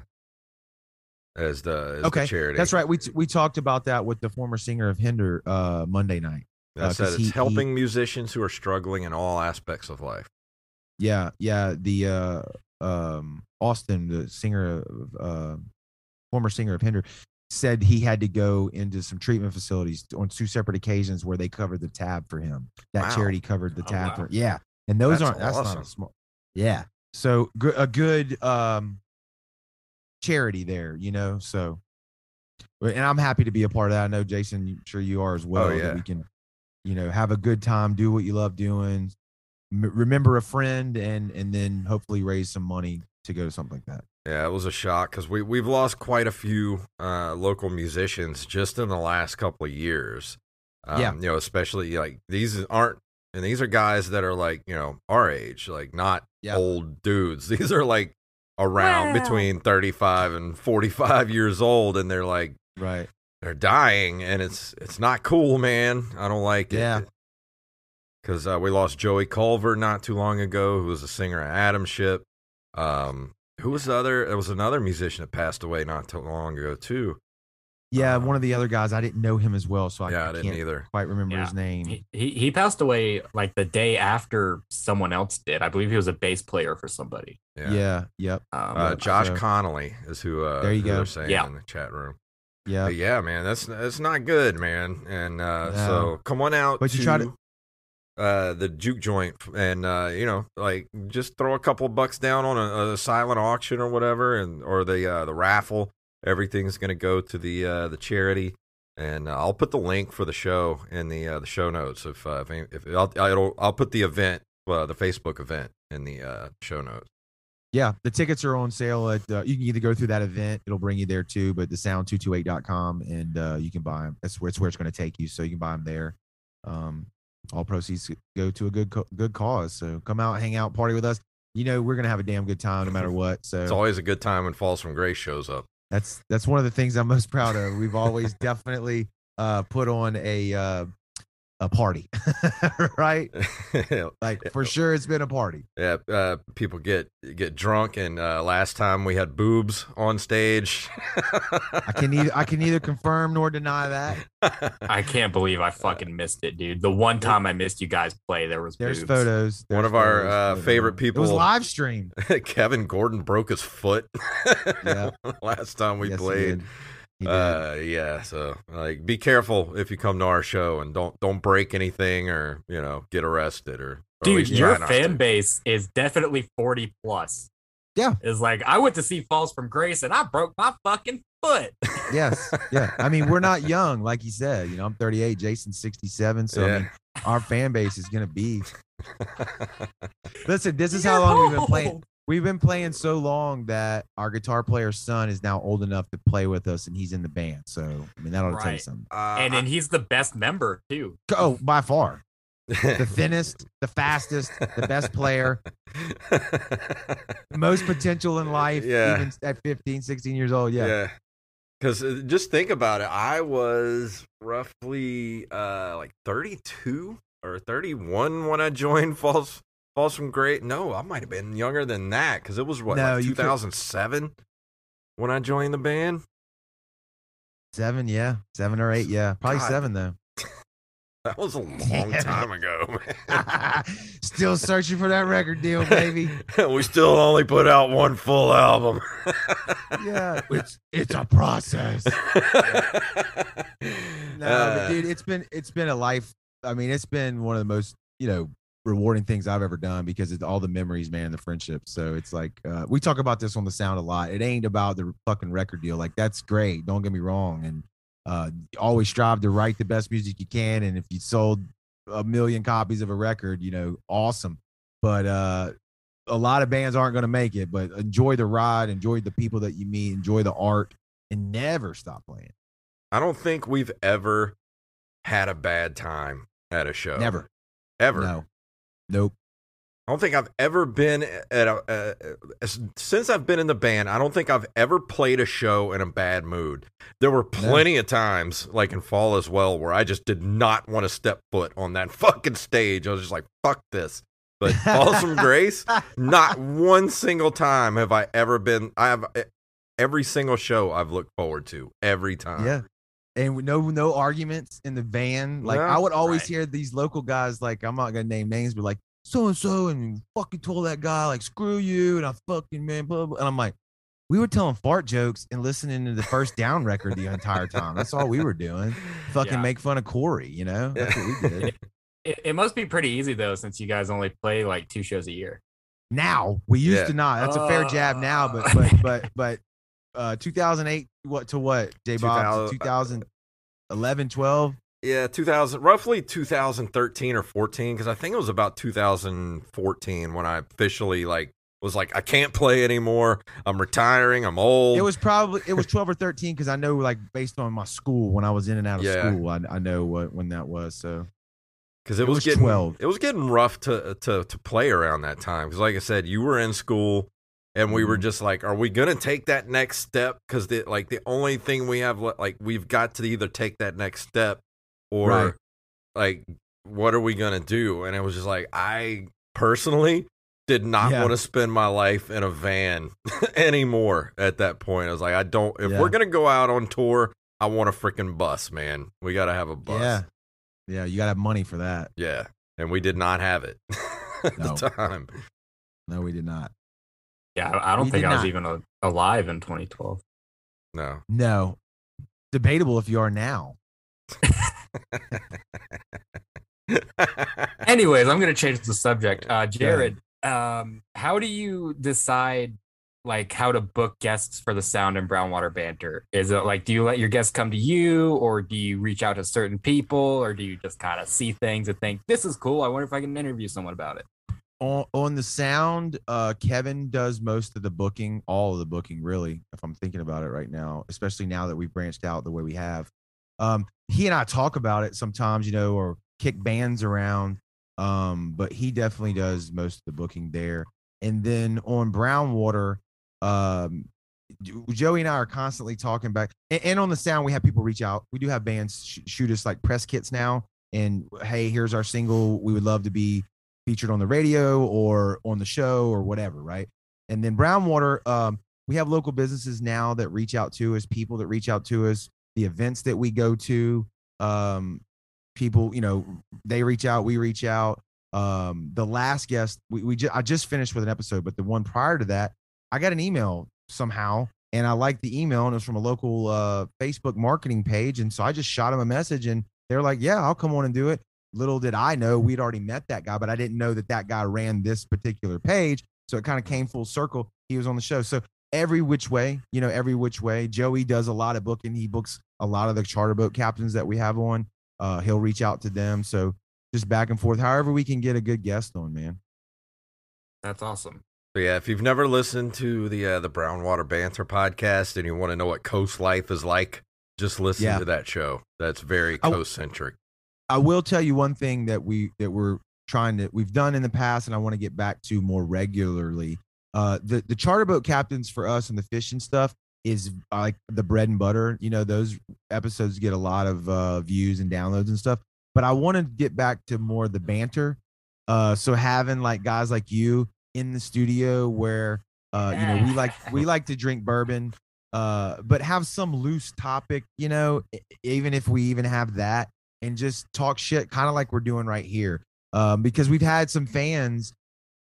as the as Okay, the charity. That's right. We t- we talked about that with the former singer of Hinder uh, Monday night. That uh, it's he- helping musicians who are struggling in all aspects of life. Yeah, yeah. The uh, um, Austin, the singer of uh, former singer of Hinder, said he had to go into some treatment facilities on two separate occasions where they covered the tab for him. That Wow. charity covered the Oh, tab wow. for yeah. And those That's aren't that's not a small. Yeah. So a good um charity there, you know. So and I'm happy to be a part of that. I know Jason, I'm sure you are as well. that yeah. We can, you know, have a good time, do what you love doing, m- remember a friend, and and then hopefully raise some money to go to something like that. Yeah, it was a shock because we we've lost quite a few uh, local musicians just in the last couple of years. Um, Yeah. you know, especially like these aren't, and these are guys that are like you know our age, like not Yeah. old dudes. (laughs) These are like around Wow. between thirty five and forty five years old, and they're like Right. they're dying, and it's it's not cool, man. I don't like it. Yeah. Because uh, we lost Joey Culver not too long ago, who was a singer at Adam Ship. Um, who was the other? There was another musician that passed away not too long ago too. Yeah, Uh, one of the other guys, I didn't know him as well, so I, yeah, I I didn't can't either. quite remember Yeah. his name. He, he he passed away like the day after someone else did. I believe he was a bass player for somebody. Yeah. yeah. Yep. Um, Uh, Josh so- Connolly is who. Uh, There you who go. They're saying Yeah. in the chat room. Yeah. But yeah, man, that's that's not good, man. And uh, No. so come on out But you to, try to- uh, the juke joint and uh, you know, like just throw a couple bucks down on a, a silent auction or whatever, and or the uh, the raffle. Everything's gonna go to the uh, the charity, and uh, I'll put the link for the show in the uh, the show notes. If uh, if, if I'll I'll, I'll put the event, uh, the Facebook event, in the uh, show notes. Yeah, the tickets are on sale at. Uh, you can either go through that event; it'll bring you there too. But the sound228.com, and uh, you can buy them. That's where it's where it's going to take you. So you can buy them there. Um, all proceeds go to a good co- good cause. So come out, hang out, party with us. you know we're gonna have a damn good time no matter (laughs) what. So It's always a good time when Falls from Grace shows up. that's that's one of the things I'm most proud of. We've always definitely uh, put on a uh, a party, (laughs) right? (laughs) Like for sure, it's been a party. yeah, uh, people get get drunk, and uh, last time we had boobs on stage. I can neither I can neither confirm nor deny that. (laughs) I can't believe I fucking missed it, dude. The one time I missed you guys play, there was There's boobs. photos. One There's of our, uh, photos. favorite It was live streamed. Kevin Gordon broke his foot. Yeah. last time we Yes, he played. Did. He did. Uh, yeah. So like, be careful if you come to our show, and don't don't break anything or you know get arrested or. or Dude, your fan to. base is definitely 40 plus. Yeah. It's like I went to see Falls from Grace and I broke my fucking foot. yes, yeah. I mean, we're not (laughs) young, like you said. You know, I'm 38. Jason's 67. So I mean, our fan base is gonna be. (laughs) Listen, this is how long we've been playing. We've been playing so long that our guitar player's son is now old enough to play with us, and he's in the band. So I mean, that ought to tell you Right. something. Uh, And then he's the best member too. Oh, by far, the (laughs) thinnest, the fastest, the best player, the (laughs) most potential in life, Yeah. even at 15, 16 years old. Yeah. Yeah. Because just think about it. I was roughly uh, like 32 or 31 when I joined (laughs) Falls Falls from Grace. No, I might have been younger than that because it was what No, like you could- 2007 when I joined the band. Seven, yeah. Seven or eight, yeah. Probably God. seven, though. (laughs) That was a (laughs) long time ago. (laughs) Still searching for that record deal, baby. we still only put out one full album. Yeah. It's it's a process. No, Uh, but dude, it's been it's been a life. I mean, it's been one of the most you know rewarding things I've ever done because it's all the memories, man, the friendship. So it's like uh, we talk about this on the sound a lot. It ain't about the fucking record deal. Like that's great. Don't get me wrong, and uh, always strive to write the best music you can. And if you sold a million copies of a record, you know, awesome. But uh, a lot of bands aren't going to make it. But enjoy the ride, enjoy the people that you meet, enjoy the art, and never stop playing. I don't think we've ever had a bad time at a show. Never. Ever. No. Nope. I don't think I've ever been at a. Uh, since I've been in the band, I don't think I've ever played a show in a bad mood. There were plenty of times, like in fall as well, where I just did not want to step foot on that (laughs) fucking stage. I was just like, "Fuck this." But Falls from (laughs) Grace, not one single time have I ever been. I have every single show I've looked forward to every time. Yeah. And no no arguments in the van. Like No. I would always Right. hear these local guys like I'm not gonna name names, but like so and so and fucking told that guy like screw you and I fucking man blah, blah. and I'm like we were telling fart jokes and listening to the first down record the entire time. That's all we were doing. (laughs) Fucking Yeah. make fun of Corey, you know? That's what we did. (laughs) It, it must be pretty easy though, since you guys only play like two shows a year. Now we used Yeah. to not. That's a fair jab now, but Uh. (laughs) but but but uh 2008 what to what? J Bob 2011 12 Yeah, 2000, roughly 2013 or 14, because I think it was about 2014 when I officially like was like, I can't play anymore. I'm retiring. I'm old. It was probably it was twelve or thirteen because I know like based on my school when I was in and out of Yeah. school, I, I know what when that was. So because it, it was, was getting 12. It was getting rough to to to play around that time because, like I said, you were in school. And we were Mhm. just like, are we gonna take that next step? Because the like the only thing we have, like, we've got to either take that next step, or Right. like, what are we gonna do? And it was just like, I personally did not Yeah. want to spend my life in a van (laughs) anymore. At that point, I was like, I don't. If Yeah. we're gonna go out on tour, I want a freaking bus, man. We got to have a bus. yeah, yeah, you gotta have money for that. Yeah, and we did not have it (laughs) at No. the time. No, we did not. Yeah, I, I don't We think I was not. even a, alive in 2012. No. No, debatable if you are now. (laughs) Anyways, I'm gonna change the subject. Uh, Jared, um, how do you decide like how to book guests for the Sound and Brownwater banter? Is it like do you let your guests come to you, or do you reach out to certain people, or do you just kind of see things and think this is cool? I wonder if I can interview someone about it. On the sound, uh, Kevin does most of the booking, all of the booking, really. If I'm thinking about it right now, especially now that we've branched out the way we have. Um, he and I talk about it sometimes, you know, or kick bands around. Um, but he definitely does most of the booking there. And then on Brownwater, um, Joey and I are constantly talking back. And, and on the sound, we have people reach out. We do have bands sh- shoot us like press kits now. And hey, here's our single. We would love to be featured on the radio or on the show or whatever, right? And then Brownwater, um, we have local businesses now that reach out to us, people that reach out to us, the events that we go to, um, people, you know, they reach out, we reach out. Um, the last guest, we, we ju- I just finished with an episode, but the one prior to that, I got an email somehow and I liked the email and it was from a local uh, Facebook marketing page. And so I just shot him a message and they're like, yeah, I'll come on and do it. Little did I know we'd already met that guy, but I didn't know that that guy ran this particular page. So it kind of came full circle. He was on the show. So every which way, you know, every which way. Joey does a lot of booking. He books a lot of the charter boat captains that we have on. Uh, he'll reach out to them. So just back and forth, however we can get a good guest on, man. That's awesome. So yeah, if you've never listened to the uh, the Brownwater Banter podcast and you want to know what coast life is like, just listen Yeah. to that show. That's very coast centric. I will tell you one thing that we that we're trying to we've done in the past, and I want to get back to more regularly. Uh, the the charter boat captains for us and the fishing stuff is like the bread and butter. You know, those episodes get a lot of uh, views and downloads and stuff. But I want to get back to more the banter. Uh, so having like guys like you in the studio where uh, you know we (laughs) like we like to drink bourbon, uh, but have some loose topic. You know, even if we even have that and just talk shit, kind of like we're doing right here. Um, because we've had some fans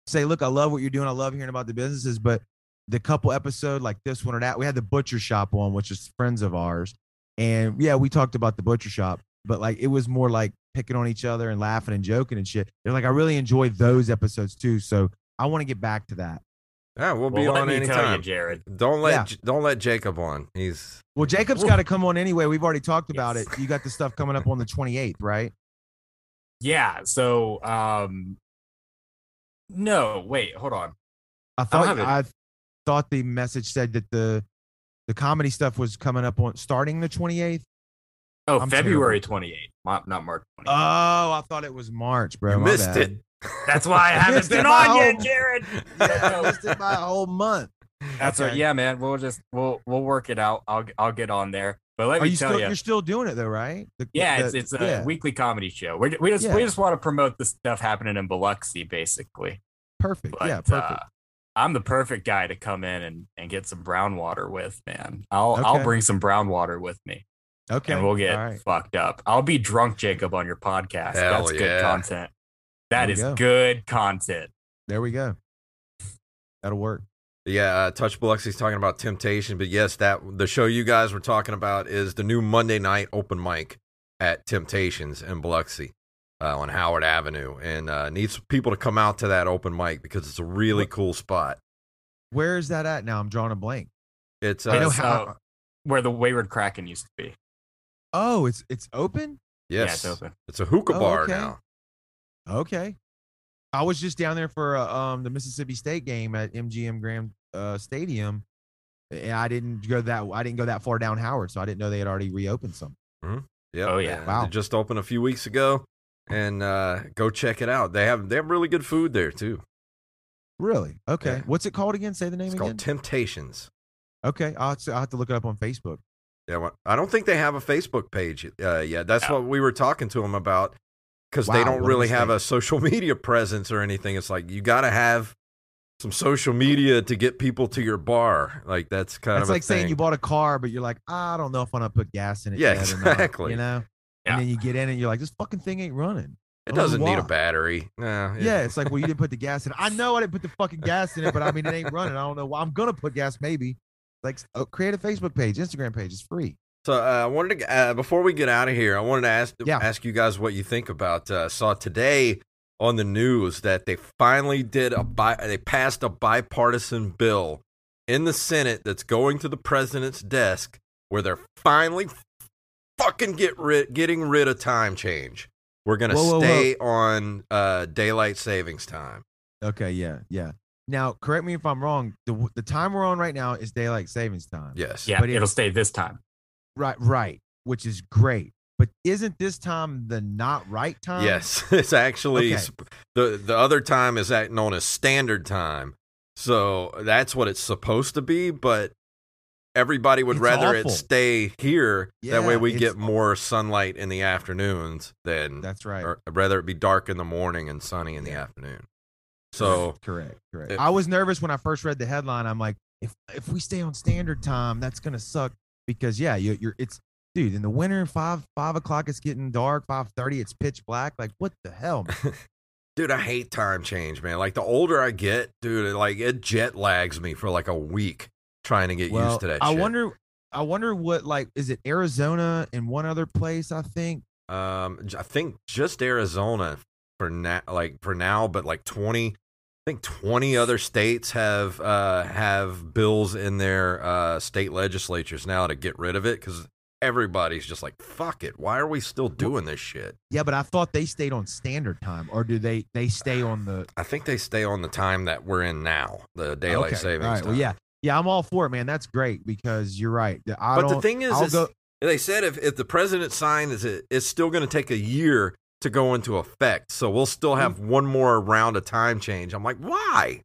say, "Look, I love what you're doing. I love hearing about the businesses." But the couple episode like this one or that, we had the butcher shop on, which is friends of ours, and yeah, we talked about the butcher shop, but like it was more like picking on each other and laughing and joking and shit. They're like, I really enjoy those episodes too. So I want to get back to that. Yeah, we'll be Well, let on me tell you, anytime. Jared. Don't let Yeah. Don't let Jacob on. He's Well, Jacob's got to come on anyway. We've already talked about it. You got the stuff coming up on the 28th, right? Yeah. So, um, no, wait, hold on. I thought have it. I thought the message said that the the comedy stuff was coming up on starting the 28th. Oh, I'm February 28th, not, not March 28th. Oh, I thought it was March, bro. you missed bad. it. That's why I haven't been on a yet, Jared. (laughs) Yeah, I missed it by a whole month. That's Okay. right. Yeah, man. We'll just we'll we'll work it out. I'll I'll get on there. But let Are me you tell still you, you're still doing it though, right? The- yeah, the- it's it's a yeah, weekly comedy show. We're, we just Yeah. we just want to promote the stuff happening in Biloxi, basically. perfect. But, yeah, perfect. uh, I'm the perfect guy to come in and, and get some brown water with, man. I'll I'll bring some brown water with me, okay. and we'll get All right. fucked up. I'll be drunk, Jacob, on your podcast. Hell That's yeah. good content. That There we is go. good content. There we go. That'll work. Yeah, uh, Touch Biloxi's talking about Temptation, but yes, that the show you guys were talking about is the new Monday night open mic at Temptations in Biloxi uh, on Howard Avenue, and uh, needs people to come out to that open mic because it's a really What- cool spot. Where is that at now? I'm drawing a blank. It's uh, I know uh, how. Where the Wayward Kraken used to be. Oh, it's it's open. Yeah, yes, it's open. it's a hookah Oh, bar okay. now. Okay. I was just down there for uh, um the Mississippi State game at MGM Grand uh, Stadium. And I didn't go that I didn't go that far down Howard, so I didn't know they had already reopened some. Yeah, Oh, yeah. Wow. It just opened a few weeks ago, and uh, go check it out. They have they have really good food there too. Really? Okay. Yeah. What's it called again? Say the name It's again. called Temptations. okay. I'll have, to, I'll have to look it up on Facebook. Yeah, well, I don't think they have a Facebook page uh, yet. That's No. what we were talking to them about because they don't really have mistake. a social (laughs) media presence or anything. It's like you got to have some social media to get people to your bar. Like that's kind of It's of like a saying you bought a car, but you're like, I don't know if I'm gonna put gas in it. Yeah, (laughs) yet or not," exactly. you know. Yeah. And then you get in and you're like, this fucking thing ain't running. it I don't know doesn't need a battery. Nah, it- Yeah, it's like, well, you didn't put the gas in. it. I know I didn't put the fucking gas in it, but I mean, it ain't running. I don't know why. I'm gonna put gas, maybe. Like, oh, create a Facebook page, Instagram page. It's free. So uh, I wanted to uh, before we get out of here, I wanted to ask Yeah. ask you guys what you think about. Uh, saw today on the news that they finally did a bi- they passed a bipartisan bill in the Senate that's going to the president's desk where they're finally fucking get rid getting rid of time change. We're gonna Whoa, whoa, stay on uh, daylight savings time. Okay, yeah, yeah. Now, correct me if I'm wrong. The the time we're on right now is daylight savings time. Yes. Yeah, But it- it'll stay this time. Right, right. Which is great. But isn't this time the not right time? Yes, (laughs) it's actually Okay. the the other time is that known as standard time, So that's what it's supposed to be, but everybody would It's rather awful. it stay here. Yeah, that way we get more sunlight in the afternoons than That's right. or rather it be dark in the morning and sunny in the afternoon. So correct, correct. If- I was nervous when I first read the headline. I'm like, if if we stay on standard time, that's gonna suck because yeah, you, you're it's dude in the winter five five o'clock it's getting dark five thirty it's pitch black. Like what the hell? (laughs) dude, I hate time change, man. Like the older I get, dude, it, like it jet lags me for like a week trying to get well, used to that I shit. wonder. I wonder what like is it Arizona and one other place? I think. Um, I think just Arizona for now, like for now, but like twenty, I think twenty other states have uh have bills in their uh state legislatures now to get rid of it because everybody's just like, fuck it. Why are we still doing this shit? Yeah, but I thought they stayed on standard time, or do they they stay on the I think they stay on the time that we're in now, the daylight Okay, savings. All right, well, yeah, yeah, I'm all for it, man. That's great because you're right. I But the thing is, is go. they said if, if the president signs it, it's still going to take a year to go into effect. So we'll still have Hmm. one more round of time change. I'm like, why?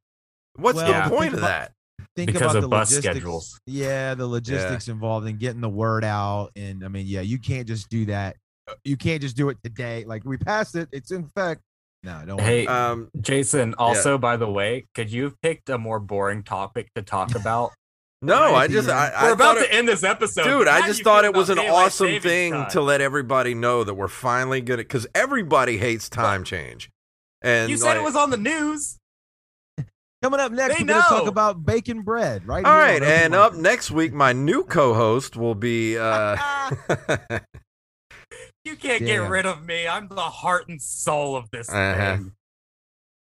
What's Well, the Yeah. point of about- that? think Because about of the bus logistics. schedules. Yeah, the logistics involved in getting the word out, and I mean, yeah, you can't just do that. You can't just do it today. Like we passed it, it's in effect. No, don't. Hey, Um, Jason, also, by the way, could you have picked a more boring topic to talk (laughs) about? No, I just, I, I We're about to it- end this episode. Dude, I just thought it was an awesome thing time? to let everybody know that we're finally good at because everybody hates time change. And You said like- it was on the news. (laughs) Coming up next, They we're gonna talk about bacon bread, right? all here on right, Open and up next week, my new co-host will be. uh (laughs) You can't (laughs) Damn. get rid of me. I'm the heart and soul of this Uh-huh. thing.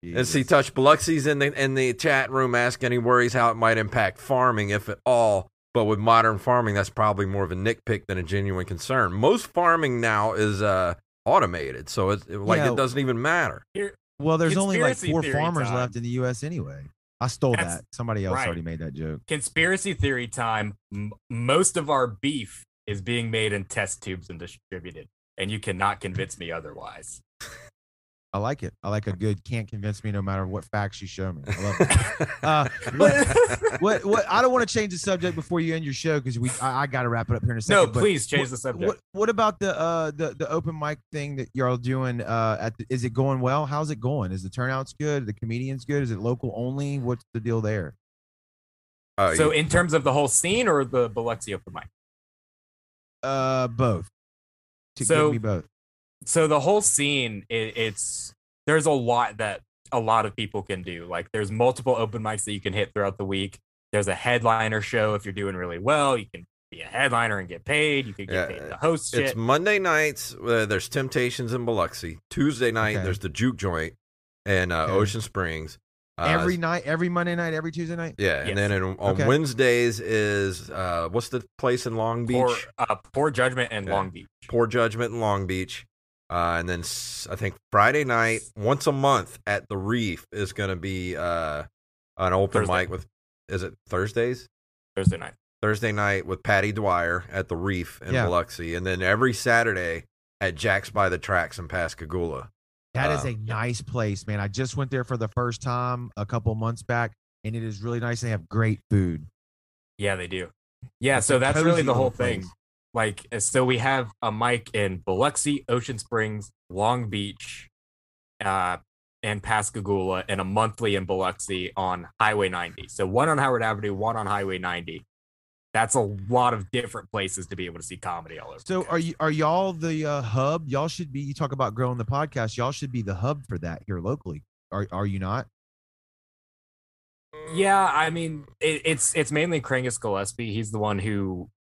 And see, Jesus. Touch Biloxi's in the in the chat room asking he worries how it might impact farming, if at all. But with modern farming, that's probably more of a nitpick than a genuine concern. Most farming now is uh, automated, so it's like Yeah. it doesn't even matter. Well, there's only like four farmers time. left in the U.S. anyway. I stole That's- that. Somebody else right. already made that joke. Conspiracy theory time. M- most of our beef is being made in test tubes and distributed, and you cannot convince me otherwise. I like it. I like a good can't convince me no matter what facts you show me. I love it. (laughs) Uh, what, (laughs) what what I don't want to change the subject before you end your show because we I, I got to wrap it up here in a second. no, please change what, the subject. What what about the uh the the open mic thing that you're all doing? Uh, at the, is it going well? How's it going? Is the turnouts good? The comedians good? Is it local only? What's the deal there? Oh, so, you- in terms of the whole scene or the Biloxi open mic? Uh, both. To So- give me both. So the whole scene it, it's there's a lot that a lot of people can do like there's multiple open mics that you can hit throughout the week there's a headliner show if you're doing really well you can be a headliner and get paid you can get Yeah, paid to host it. it's shit Monday nights. Uh, there's Temptations in Biloxi. Tuesday night, Okay. there's the Juke Joint in uh, Okay. Ocean Springs. Uh, every night, every Monday night, every Tuesday night. yeah, Yes. and then in, on Okay. Wednesdays is uh, what's the place in Long Beach? poor, uh, poor judgment and Yeah. long beach Poor Judgment in Long Beach. Uh, and then I think Friday night, once a month at the Reef, is going to be uh, an open Thursday. mic with, is it Thursdays? thursday night Thursday night with Patty Dwyer at the Reef in Yeah. Biloxi. And then every Saturday at Jack's by the Tracks in Pascagoula. That is Uh, a nice place, man. I just went there for the first time a couple months back, and it is really nice. They have great food. yeah they do yeah It's so that's really the whole little place. Like uh, so we have a mic in biloxi ocean springs long beach uh and pascagoula and a monthly in biloxi on highway 90 so one on howard avenue one on highway 90 that's a lot of different places to be able to see comedy all over So are you are y'all the uh, hub? Y'all should be. You talk about growing the podcast. Y'all should be the hub for that here locally. Are are you not? Yeah, I mean, it, it's it's mainly Krangus Gillespie. He's the one who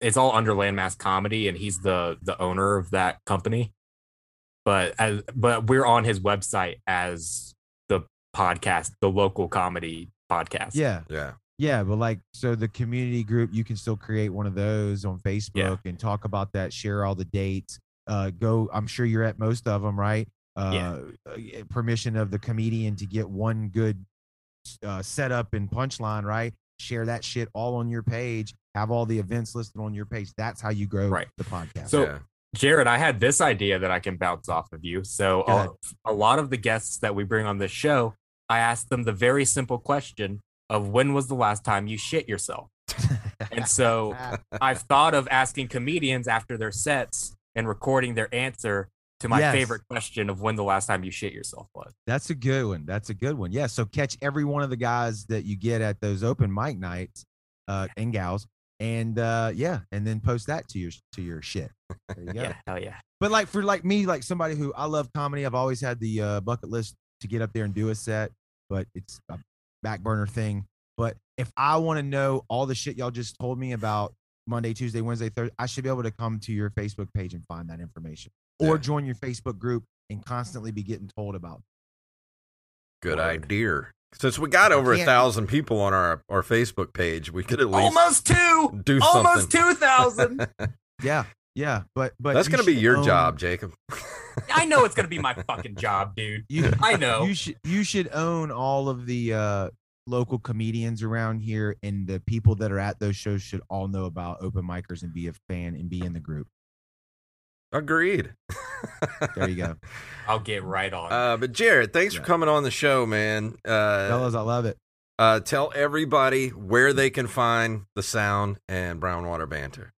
it's all under Landmass Comedy, and he's the the owner of that company. But as but we're on his website as the podcast, the local comedy podcast. Yeah, Yeah. yeah. But like, so the community group, you can still create one of those on Facebook and talk about that. Share all the dates. Uh, go. I'm sure you're at most of them, right? Uh, uh, Permission of the comedian to get one good uh, setup and punchline, right? Share that shit all on your page. Have all the events listed on your page. That's how you grow Right. the podcast. So- yeah. Jared, I had this idea that I can bounce off of you. So Go a, a lot of the guests that we bring on this show I ask them the very simple question of when was the last time you shit yourself? (laughs) And so I've thought of asking comedians after their sets and recording their answer to my Yes. favorite question of when the last time you shit yourself was. That's a good one. That's a good one. Yeah. So catch every one of the guys that you get at those open mic nights, uh, and gals, and uh, yeah, and then post that to your to your shit. There you (laughs) go. Yeah, hell yeah. But like for like me, like somebody who I love comedy, I've always had the uh, bucket list to get up there and do a set, but it's a back burner thing. But if I want to know all the shit y'all just told me about Monday, Tuesday, Wednesday, Thursday, I should be able to come to your Facebook page and find that information, or join your Facebook group and constantly be getting told about. Good Word. idea. Since we got over a thousand people on our, our Facebook page, we could at least Almost two. do Almost something. two thousand. (laughs) Yeah, yeah, but but That's going to be your own- job, Jacob. I know it's gonna be my (laughs) fucking job, dude. You (laughs) I know. you should you should own all of the uh local comedians around here and the people that are at those shows should all know about open micers and be a fan and be in the group Agreed. there you go (laughs) I'll get right on. Uh, but Jared, thanks for coming on the show, man. Uh, fellas i love it uh, tell everybody where they can find the sound and Brownwater banter.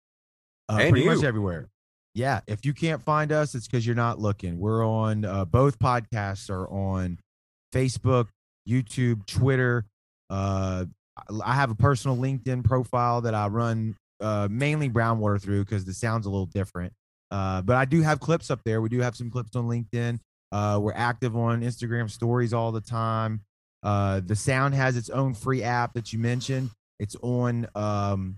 uh, And pretty you. much everywhere yeah if you can't find us it's because you're not looking we're on uh, both podcasts are on facebook youtube twitter uh i have a personal linkedin profile that i run uh mainly brownwater through because the sound's a little different uh but i do have clips up there we do have some clips on linkedin uh we're active on instagram stories all the time uh the sound has its own free app that you mentioned it's on um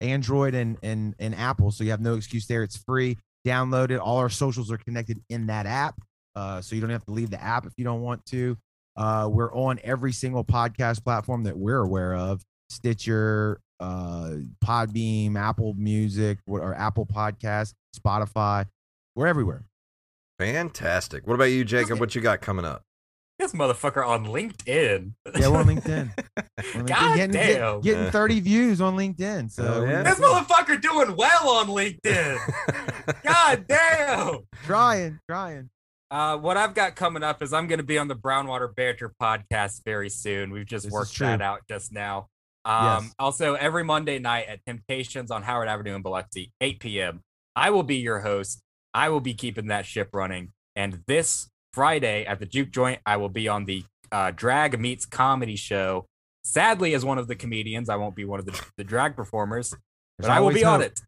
Android and and and Apple, so you have no excuse there. It's free. Download it. All our socials are connected in that app, uh, so you don't have to leave the app if you don't want to. Uh, we're on every single podcast platform that we're aware of: Stitcher, uh, Podbean, Apple Music, what- or Apple Podcast, Spotify. We're everywhere. Fantastic. What about you, Jacob? What you got coming up? this motherfucker on LinkedIn. Yeah, we're on LinkedIn. (laughs) We're on LinkedIn. God getting, get- damn. getting 30 views on LinkedIn. So Oh, yeah. This motherfucker doing well on LinkedIn. (laughs) God damn. trying, trying. Uh, what I've got coming up is I'm going to be on the Brownwater Banter podcast very soon. We've just This worked that out just now. Um, Yes. Also, every Monday night at Temptations on Howard Avenue in Biloxi, 8 p.m., I will be your host. I will be keeping that ship running. And this Friday at the Juke Joint, I will be on the uh, Drag Meets Comedy show. Sadly, as one of the comedians, I won't be one of the, the drag performers, but I will be on it.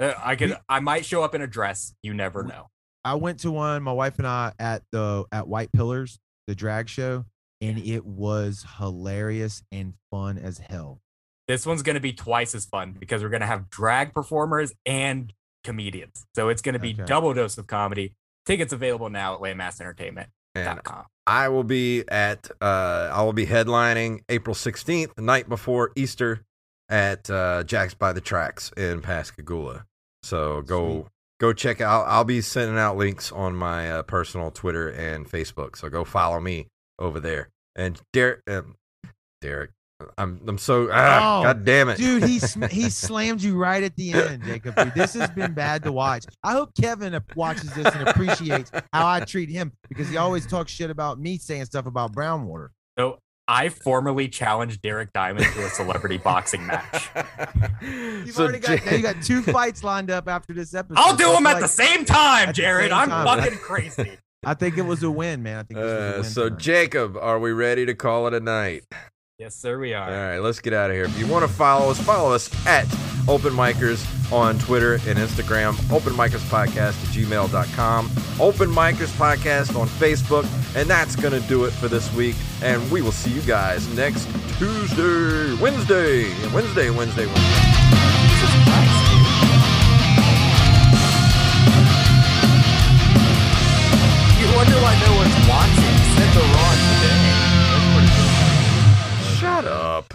Uh, I could, We- I might show up in a dress. You never We- know. I went to one, my wife and I at the at White Pillars, the drag show, and it was hilarious and fun as hell. This one's going to be twice as fun because we're going to have drag performers and comedians. So it's going to be Okay. double dose of comedy. Tickets available now at laymassentertainment.com. and I will be at uh I will be headlining April 16th, the night before Easter at uh Jack's by the Tracks in Pascagoula. So go Sweet. go check out I'll be sending out links on my uh, personal Twitter and Facebook. So go follow me over there. And Derek um, Derek I'm I'm so ah, Oh, god damn it. Dude, he sm- he (laughs) slammed you right at the end, Jacob. Dude, this has been bad to watch. I hope Kevin watches this and appreciates how I treat him because he always talks shit about me saying stuff about Brownwater. So I formally challenged Derek Diamond to a celebrity boxing match. You've So already got Ja- you got two fights lined up after this episode. I'll do so them at feel the same time, Jared. same I'm time. fucking crazy. I think it was a win, man. I think this was a Uh, win so. Jacob, are we ready to call it a night? Yes, sir, we are. All right, let's get out of here. If you want to follow us, follow us at Open Micers on Twitter and Instagram, Open Micers Podcast at gmail.com, Open Micers Podcast on Facebook. And that's going to do it for this week. And we will see you guys next Tuesday, Wednesday, Wednesday, Wednesday, Wednesday. You wonder why no one's watching. Shut up.